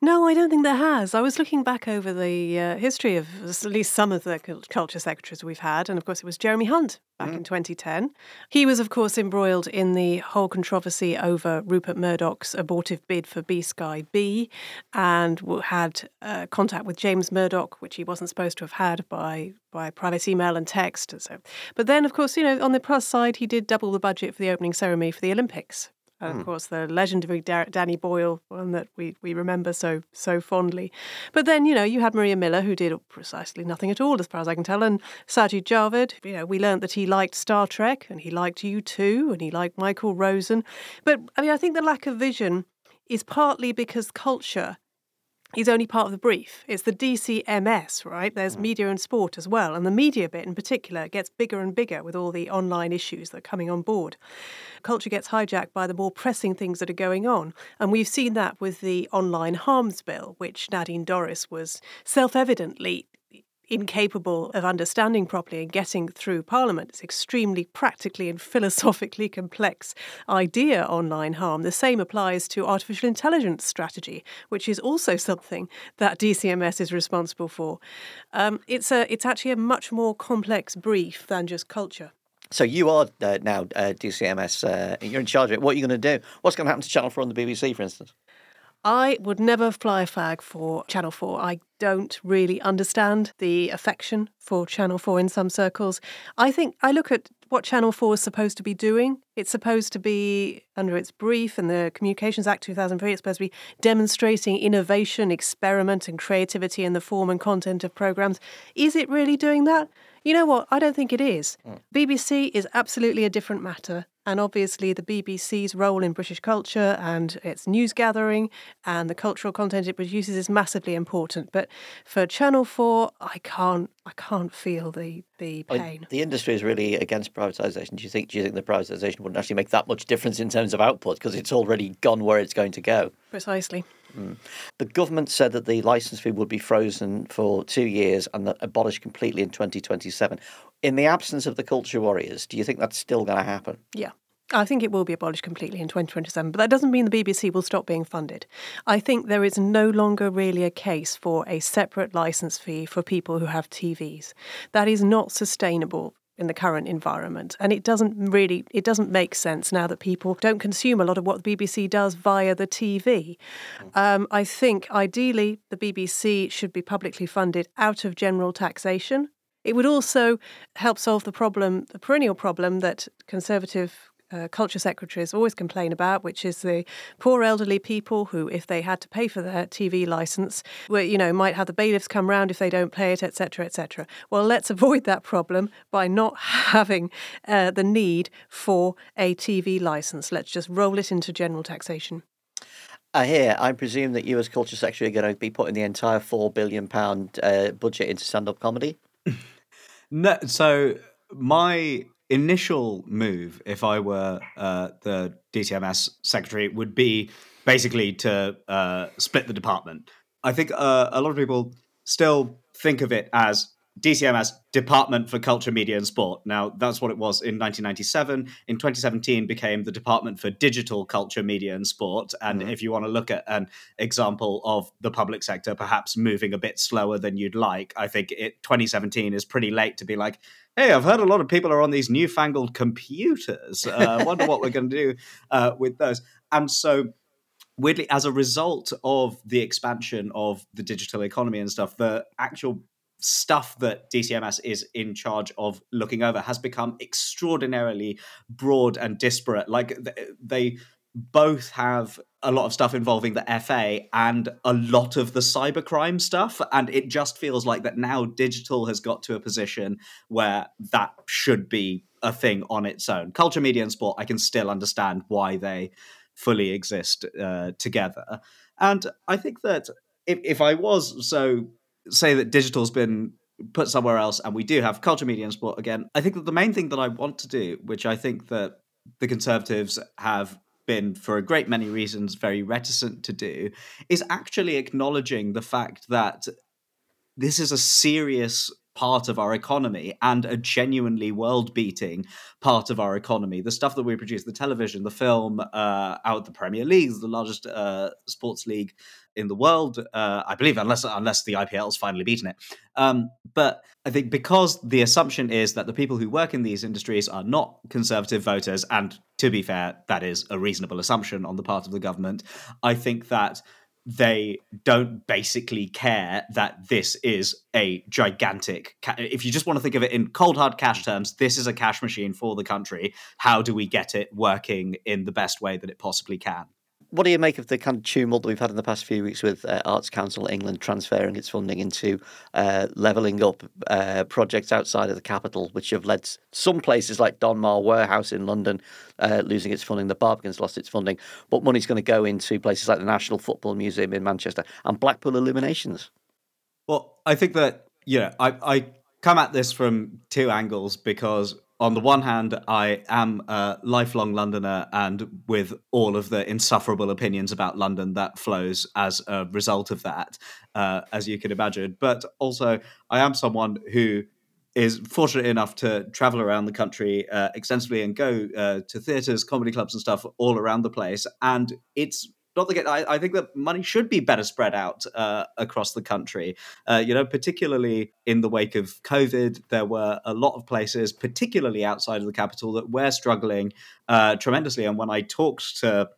No, I don't think there has. I was looking back over the uh, history of at least some of the culture secretaries we've had, and of course it was Jeremy Hunt back in 2010. He was, of course, embroiled in the whole controversy over Rupert Murdoch's abortive bid for BSkyB, and had uh, contact with James Murdoch, which he wasn't supposed to have had by by private email and text. and So, but then, of course, you know, on the plus side, he did double the budget for the opening ceremony for the Olympics. And of hmm. course, the legendary Danny Boyle, one that we, we remember so so fondly. But then, you know, you had Maria Miller, who did precisely nothing at all, as far as I can tell, and Sajid Javid. You know, we learnt that he liked Star Trek, and he liked U2, and he liked Michael Rosen. But I mean, I think the lack of vision is partly because culture is only part of the brief. It's the DCMS, right? There's hmm. media and sport as well. And the media bit in particular gets bigger and bigger with all the online issues that are coming on board. Culture gets hijacked by the more pressing things that are going on. And we've seen that with the online harms bill, which Nadine Dorries was self evidently incapable of understanding properly and getting through Parliament. It's extremely practically and philosophically complex idea, online harm. The same applies to artificial intelligence strategy, which is also something that DCMS is responsible for. Um, it's a it's actually a much more complex brief than just culture. So, you are uh, now uh, DCMS, uh, you're in charge of it. What are you going to do? What's going to happen to Channel 4 on the BBC, for instance? I would never fly a flag for Channel 4. I don't really understand the affection for Channel 4 in some circles. I think I look at what Channel 4 is supposed to be doing. It's supposed to be, under its brief and the Communications Act 2003, it's supposed to be demonstrating innovation, experiment, and creativity in the form and content of programmes. Is it really doing that? You know what? I don't think it is. Mm. BBC is absolutely a different matter. And obviously, the BBC's role in British culture and its news gathering and the cultural content it produces is massively important. But for Channel Four, I can't, I can't feel the the pain. the industry is really against privatisation. Do you think? Do you think the privatisation wouldn't actually make that much difference in terms of output because it's already gone where it's going to go? Precisely. Mm. The government said that the licence fee would be frozen for two years and that abolished completely in 2027. In the absence of the culture warriors, do you think that's still going to happen? Yeah. I think it will be abolished completely in 2027, but that doesn't mean the BBC will stop being funded. I think there is no longer really a case for a separate licence fee for people who have TVs. That is not sustainable in the current environment. And it doesn't really it doesn't make sense now that people don't consume a lot of what the BBC does via the TV. Um, I think ideally the BBC should be publicly funded out of general taxation. It would also help solve the problem, the perennial problem that Conservative uh, culture secretaries always complain about, which is the poor elderly people who, if they had to pay for their TV license, were, you know, might have the bailiffs come round if they don't pay it, etc., etc. Well, let's avoid that problem by not having uh, the need for a TV license. Let's just roll it into general taxation. I hear. I presume that you, as culture secretary, are going to be putting the entire four billion pound uh, budget into stand-up comedy. no, so my initial move, if I were uh, the DCMS secretary, would be basically to uh, split the department. I think uh, a lot of people still think of it as DCMS Department for Culture, Media and Sport. Now, that's what it was in 1997. In 2017, became the Department for Digital Culture, Media and Sport. And mm-hmm. if you want to look at an example of the public sector perhaps moving a bit slower than you'd like, I think it 2017 is pretty late to be like, hey, I've heard a lot of people are on these newfangled computers. Uh, I wonder what we're going to do uh, with those. And so weirdly, as a result of the expansion of the digital economy and stuff, the actual stuff that DCMS is in charge of looking over has become extraordinarily broad and disparate. Like they both have a lot of stuff involving the FA and a lot of the cybercrime stuff. And it just feels like that now digital has got to a position where that should be a thing on its own. Culture, media, and sport, I can still understand why they fully exist uh, together. And I think that if, if I was so say that digital's been put somewhere else and we do have culture, media, and sport again, I think that the main thing that I want to do, which I think that the Conservatives have been, for a great many reasons, very reticent to do, is actually acknowledging the fact that this is a serious part of our economy and a genuinely world beating part of our economy. The stuff that we produce, the television, the film, uh, out the Premier League, the largest uh, sports league in the world, uh, I believe, unless unless the IPL has finally beaten it. Um, but I think because the assumption is that the people who work in these industries are not conservative voters, and to be fair, that is a reasonable assumption on the part of the government. I think that they don't basically care that this is a gigantic ca- if you just want to think of it in cold hard cash terms this is a cash machine for the country. How do we get it working in the best way that it possibly can what do you make of the kind of tumult that we've had in the past few weeks with uh, Arts Council England transferring its funding into uh, levelling up uh, projects outside of the capital, which have led some places like Donmar Warehouse in London uh, losing its funding, the Barbican's lost its funding, but money's going to go into places like the National Football Museum in Manchester and Blackpool Illuminations. Well, I think that, yeah, I, I come at this from two angles because on the one hand, I am a lifelong Londoner, and with all of the insufferable opinions about London that flows as a result of that, uh, as you can imagine. But also, I am someone who is fortunate enough to travel around the country uh, extensively and go uh, to theatres, comedy clubs, and stuff all around the place. And it's not the I, I think that money should be better spread out uh, across the country. Uh, you know, particularly in the wake of COVID, there were a lot of places, particularly outside of the capital, that were struggling uh, tremendously. And when I talked to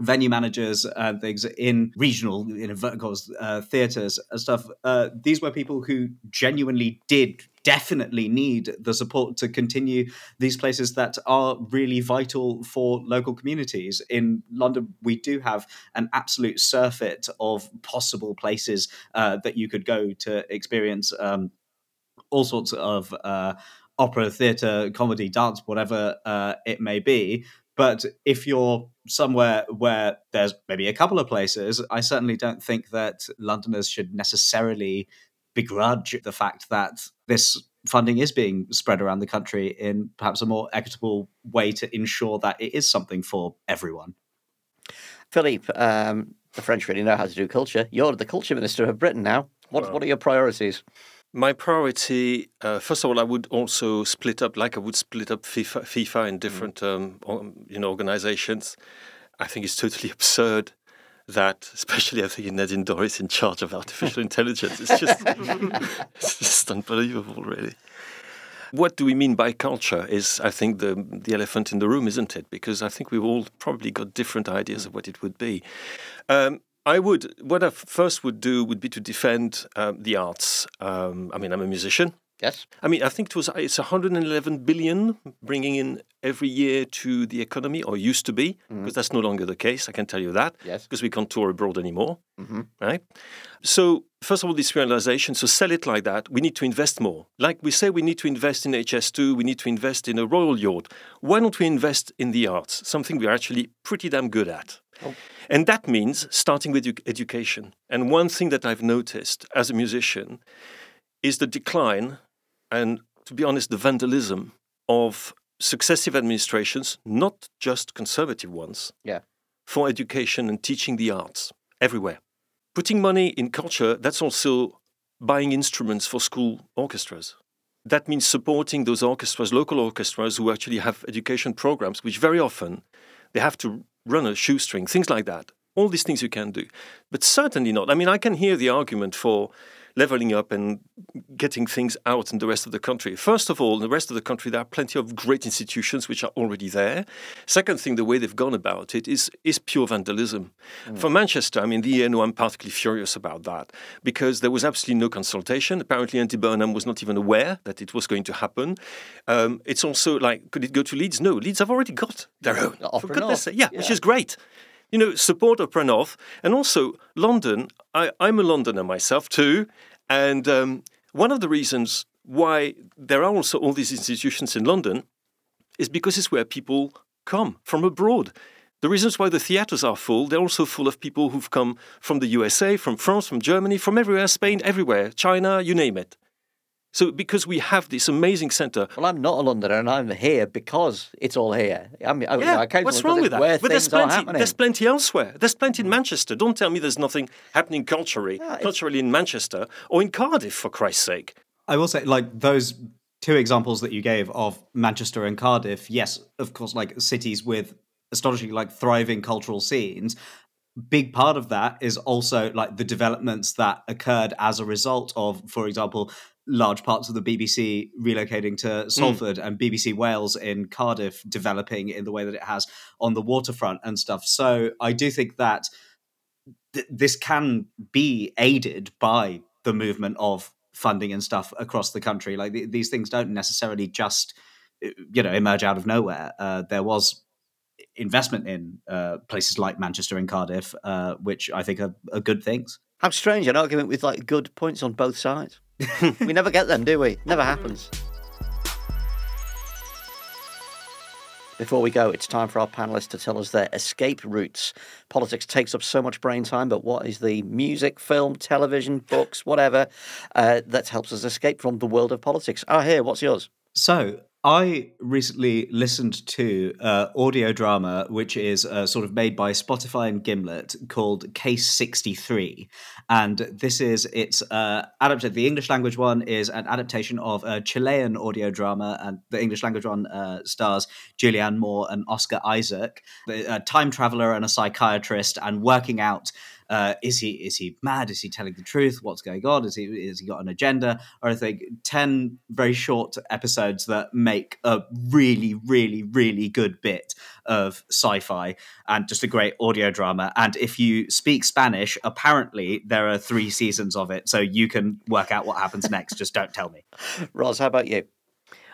venue managers and things in regional, in know, uh, theaters and stuff. Uh, these were people who genuinely did definitely need the support to continue these places that are really vital for local communities. In London, we do have an absolute surfeit of possible places uh, that you could go to experience um, all sorts of uh, opera, theatre, comedy, dance, whatever uh, it may be. But if you're somewhere where there's maybe a couple of places, I certainly don't think that Londoners should necessarily begrudge the fact that this funding is being spread around the country in perhaps a more equitable way to ensure that it is something for everyone. Philippe, um, the French really know how to do culture. You're the culture minister of Britain now. What, well, what are your priorities? My priority, uh, first of all, I would also split up, like I would split up FIFA, FIFA in mm. different, mm. um, you know, organizations. I think it's totally absurd that, especially I think Nadine Dorries in charge of artificial intelligence. It's just, it's just unbelievable, really. What do we mean by culture is, I think, the, the elephant in the room, isn't it? Because I think we've all probably got different ideas of what it would be. Um, I would, what I first would do would be to defend um, the arts. Um, I mean, I'm a musician. Yes. I mean, I think it was it's 111 billion bringing in every year to the economy, or used to be, mm-hmm. because that's no longer the case. I can tell you that. Yes. Because we can't tour abroad anymore. Mm-hmm. Right. So first of all, this realization. So sell it like that. We need to invest more. Like we say, we need to invest in HS2. We need to invest in a royal yacht. Why don't we invest in the arts? Something we're actually pretty damn good at. Oh. And that means starting with education. And one thing that I've noticed as a musician is the decline and, to be honest, the vandalism of successive administrations, not just conservative ones, Yeah. for education and teaching the arts everywhere. Putting money in culture, that's also buying instruments for school orchestras. That means supporting those orchestras, local orchestras who actually have education programs, which very often they have to run a shoestring, things like that. All these things you can do, but certainly not. I mean, I can hear the argument for leveling up and getting things out in the rest of the country. First of all, in the rest of the country, there are plenty of great institutions which are already there. Second thing, the way they've gone about it is, is pure vandalism. For Manchester, I mean, the ENO, I'm particularly furious about that because there was absolutely no consultation. Apparently, Andy Burnham was not even aware that it was going to happen. Um, it's also like, could it go to Leeds? No, Leeds have already got their own. For goodness sake. Yeah, which is great. You know, support Opera North. And also, London, I, I'm a Londoner myself too. And um, one of the reasons why there are also all these institutions in London is because it's where people come from abroad. The reasons why the theatres are full, they're also full of people who've come from the USA, from France, from Germany, from everywhere, Spain, everywhere, China, you name it. So because we have this amazing centre, Well, I'm not a Londoner, and I'm here because it's all here. I mean, I, you yeah, know, I came what's wrong with that? But there's plenty. There's plenty elsewhere. There's plenty in Manchester. Don't tell me there's nothing happening culturally, Yeah, it's- culturally in Manchester or in Cardiff, for Christ's sake. I will say, like those two examples that you gave of Manchester and Cardiff. Yes, of course, like cities with astonishingly like thriving cultural scenes. Big part of that is also like the developments that occurred as a result of, for example, large parts of the BBC relocating to Salford and BBC Wales in Cardiff developing in the way that it has on the waterfront and stuff. So I do think that th- this can be aided by the movement of funding and stuff across the country. Like th- these things don't necessarily just, uh, you know, emerge out of nowhere. Uh, there was investment in uh, places like Manchester and Cardiff, uh, which I think are, are good things. How strange an argument with like good points on both sides. we never get them, do we? Never happens. Before we go, it's time for our panelists to tell us their escape routes. Politics takes up so much brain time, but what is the music, film, television, books, whatever uh, that helps us escape from the world of politics? Ah, here, what's yours? So I recently listened to uh, audio drama, which is uh, sort of made by Spotify and Gimlet, called Case Sixty Three, and this is its uh, adapted. The English language one is an adaptation of a Chilean audio drama, and the English language one uh, stars Julianne Moore and Oscar Isaac, a time traveler and a psychiatrist, and working out uh, is he is he mad? Is he telling the truth? What's going on? Is he is he got an agenda? Or I think ten very short episodes that make a really really really good bit of sci-fi and just a great audio drama. And if you speak Spanish, apparently there are three seasons of it, so you can work out what happens next. just don't tell me. Ros, how about you?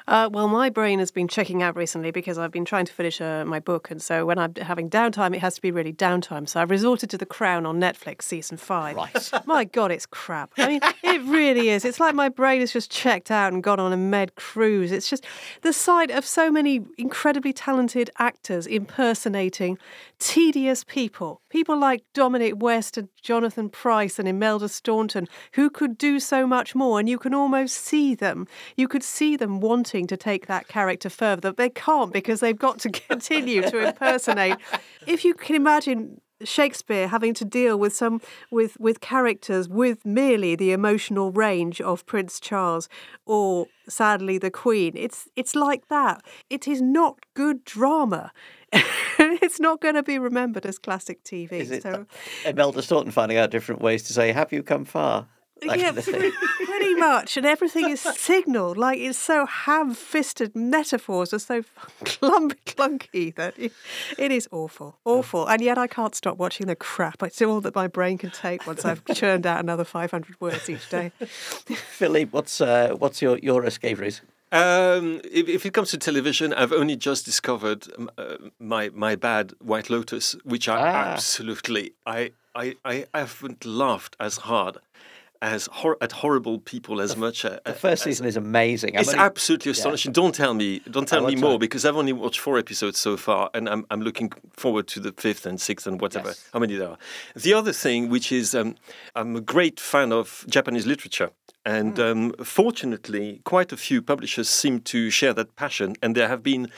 Uh, well, my brain has been checking out recently because I've been trying to finish uh, my book, and so when I'm having downtime, it has to be really downtime. So I've resorted to The Crown on Netflix, season five. Right. My God, it's crap. I mean, it really is. It's like my brain has just checked out and gone on a med cruise. It's just the sight of so many incredibly talented actors impersonating tedious people. People like Dominic West and Jonathan Pryce and Imelda Staunton, who could do so much more, and you can almost see them. You could see them wanting to take that character further. but They can't because they've got to continue to impersonate. If you can imagine Shakespeare having to deal with some with with characters with merely the emotional range of Prince Charles or sadly the Queen. It's it's like that. It is not good drama. it's not going to be remembered as classic TV. Is it so uh, Imelda Staunton finding out different ways to say, Have you come far? Like yeah, pretty, pretty much, and everything is signalled like it's so ham-fisted. Metaphors are so clump- clunky that it, it is awful, awful. And yet I can't stop watching the crap. It's all that my brain can take once I've churned out another five hundred words each day. Philippe, what's uh, what's your, your escape route? Um, if, if it comes to television, I've only just discovered um, uh, my my bad White Lotus, which I Ah. absolutely I, I I haven't laughed as hard as hor- at horrible people as much. Uh, The first season is amazing. It's only- absolutely astonishing. Don't tell me, don't tell I me more tell. because I've only watched four episodes so far, and I'm I'm looking forward to the fifth and sixth and whatever Yes. how many there are. The other thing, which is, um, I'm a great fan of Japanese literature, and um, fortunately, quite a few publishers seem to share that passion, and there have been.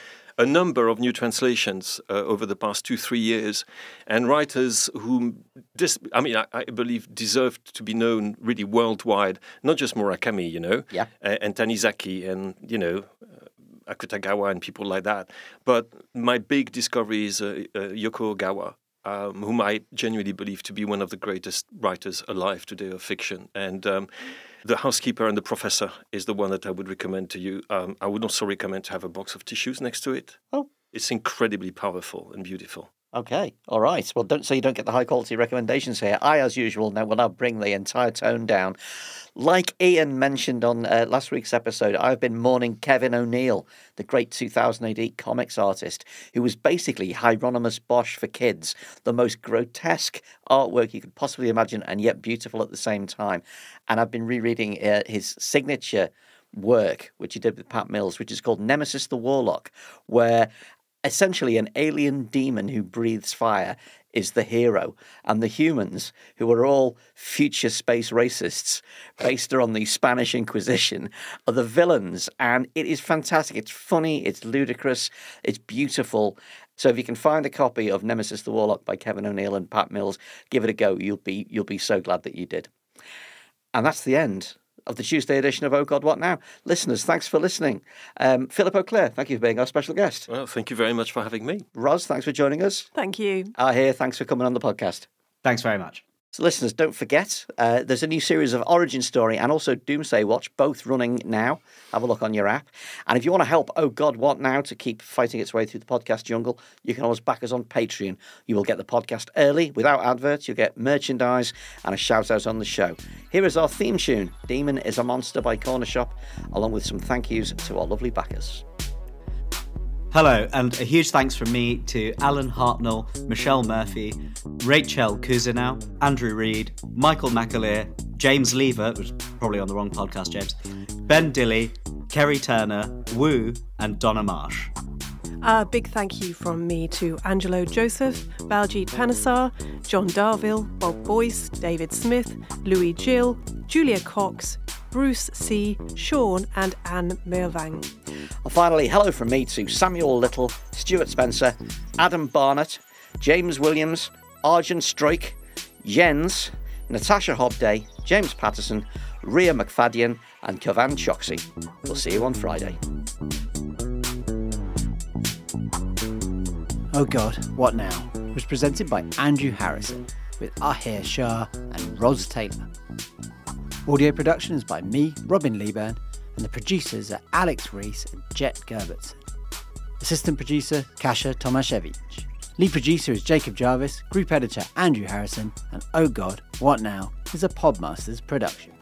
A number of new translations uh, over the past two, three years, and writers who, dis- I mean, I, I believe deserve to be known really worldwide. Not just Murakami, you know, Yeah. uh, and Tanizaki, and you know, uh, Akutagawa and people like that. But my big discovery is uh, uh, Yoko Ogawa, um, whom I genuinely believe to be one of the greatest writers alive today of fiction. And um, The Housekeeper and the Professor is the one that I would recommend to you. Um, I would also recommend to have a box of tissues next to it. Oh. It's incredibly powerful and beautiful. Okay, all right. Well, don't so you don't get the high quality recommendations here. I, as usual, now will now bring the entire tone down. Like Ian mentioned on uh, last week's episode, I've been mourning Kevin O'Neill, the great 2000 AD comics artist, who was basically Hieronymus Bosch for kids, the most grotesque artwork you could possibly imagine, and yet beautiful at the same time. And I've been rereading uh, his signature work, which he did with Pat Mills, which is called Nemesis the Warlock, where essentially an alien demon who breathes fire is the hero. And the humans who are all future space racists based on the spanish inquisition are the villains. And it is fantastic. It's funny. It's ludicrous. It's beautiful. So if you can find a copy of nemesis the warlock by kevin o'neill and pat mills give it a go. You'll be you'll be so glad that you did. And that's the end of the Tuesday edition of Oh God What Now. Listeners, thanks for listening. Um, Philippe Auclair, thank you for being our special guest. Well, thank you very much for having me. Ros, thanks for joining us. Thank you. Ah, here, thanks for coming on the podcast. Thanks very much. So, listeners, don't forget uh, there's a new series of Origin Story and also Doomsday Watch, both running now. Have a look on your app. And if you want to help Oh God What Now to keep fighting its way through the podcast jungle, you can always back us on Patreon. You will get the podcast early without adverts, you'll get merchandise and a shout out on the show. Here is our theme tune Demon is a Monster by Cornershop, along with some thank yous to our lovely backers. Hello, and a huge thanks from me to Alan Hartnell, Michelle Murphy, Rachel Cousineau, Andrew Reed, Michael McAleer, James Lever, which is probably on the wrong podcast, James, Ben Dilly, Kerry Turner, Wu, and Donna Marsh. A big thank you from me to Angelo Joseph, Baljeet Panesar, John Darville, Bob Boyce, David Smith, Louis Gill, Julia Cox, Bruce C., Sean, and Anne Mervang. And finally, hello from me to Samuel Little, Stuart Spencer, Adam Barnett, James Williams, Arjun Stroik, Jens, Natasha Hobday, James Patterson, Ria McFadden, and Kavan Choksy. We'll see you on Friday. Oh God, What Now? was presented by Andrew Harrison with Ahir Shah and Ros Taylor. Audio production is by me, Robin Lieburn, and the producers are Alex Reese and Jet Gerbertson. Assistant producer, Kasia Tomaszewicz. Lead producer is Jacob Jarvis, group editor Andrew Harrison, and Oh God, What Now is a Podmasters production.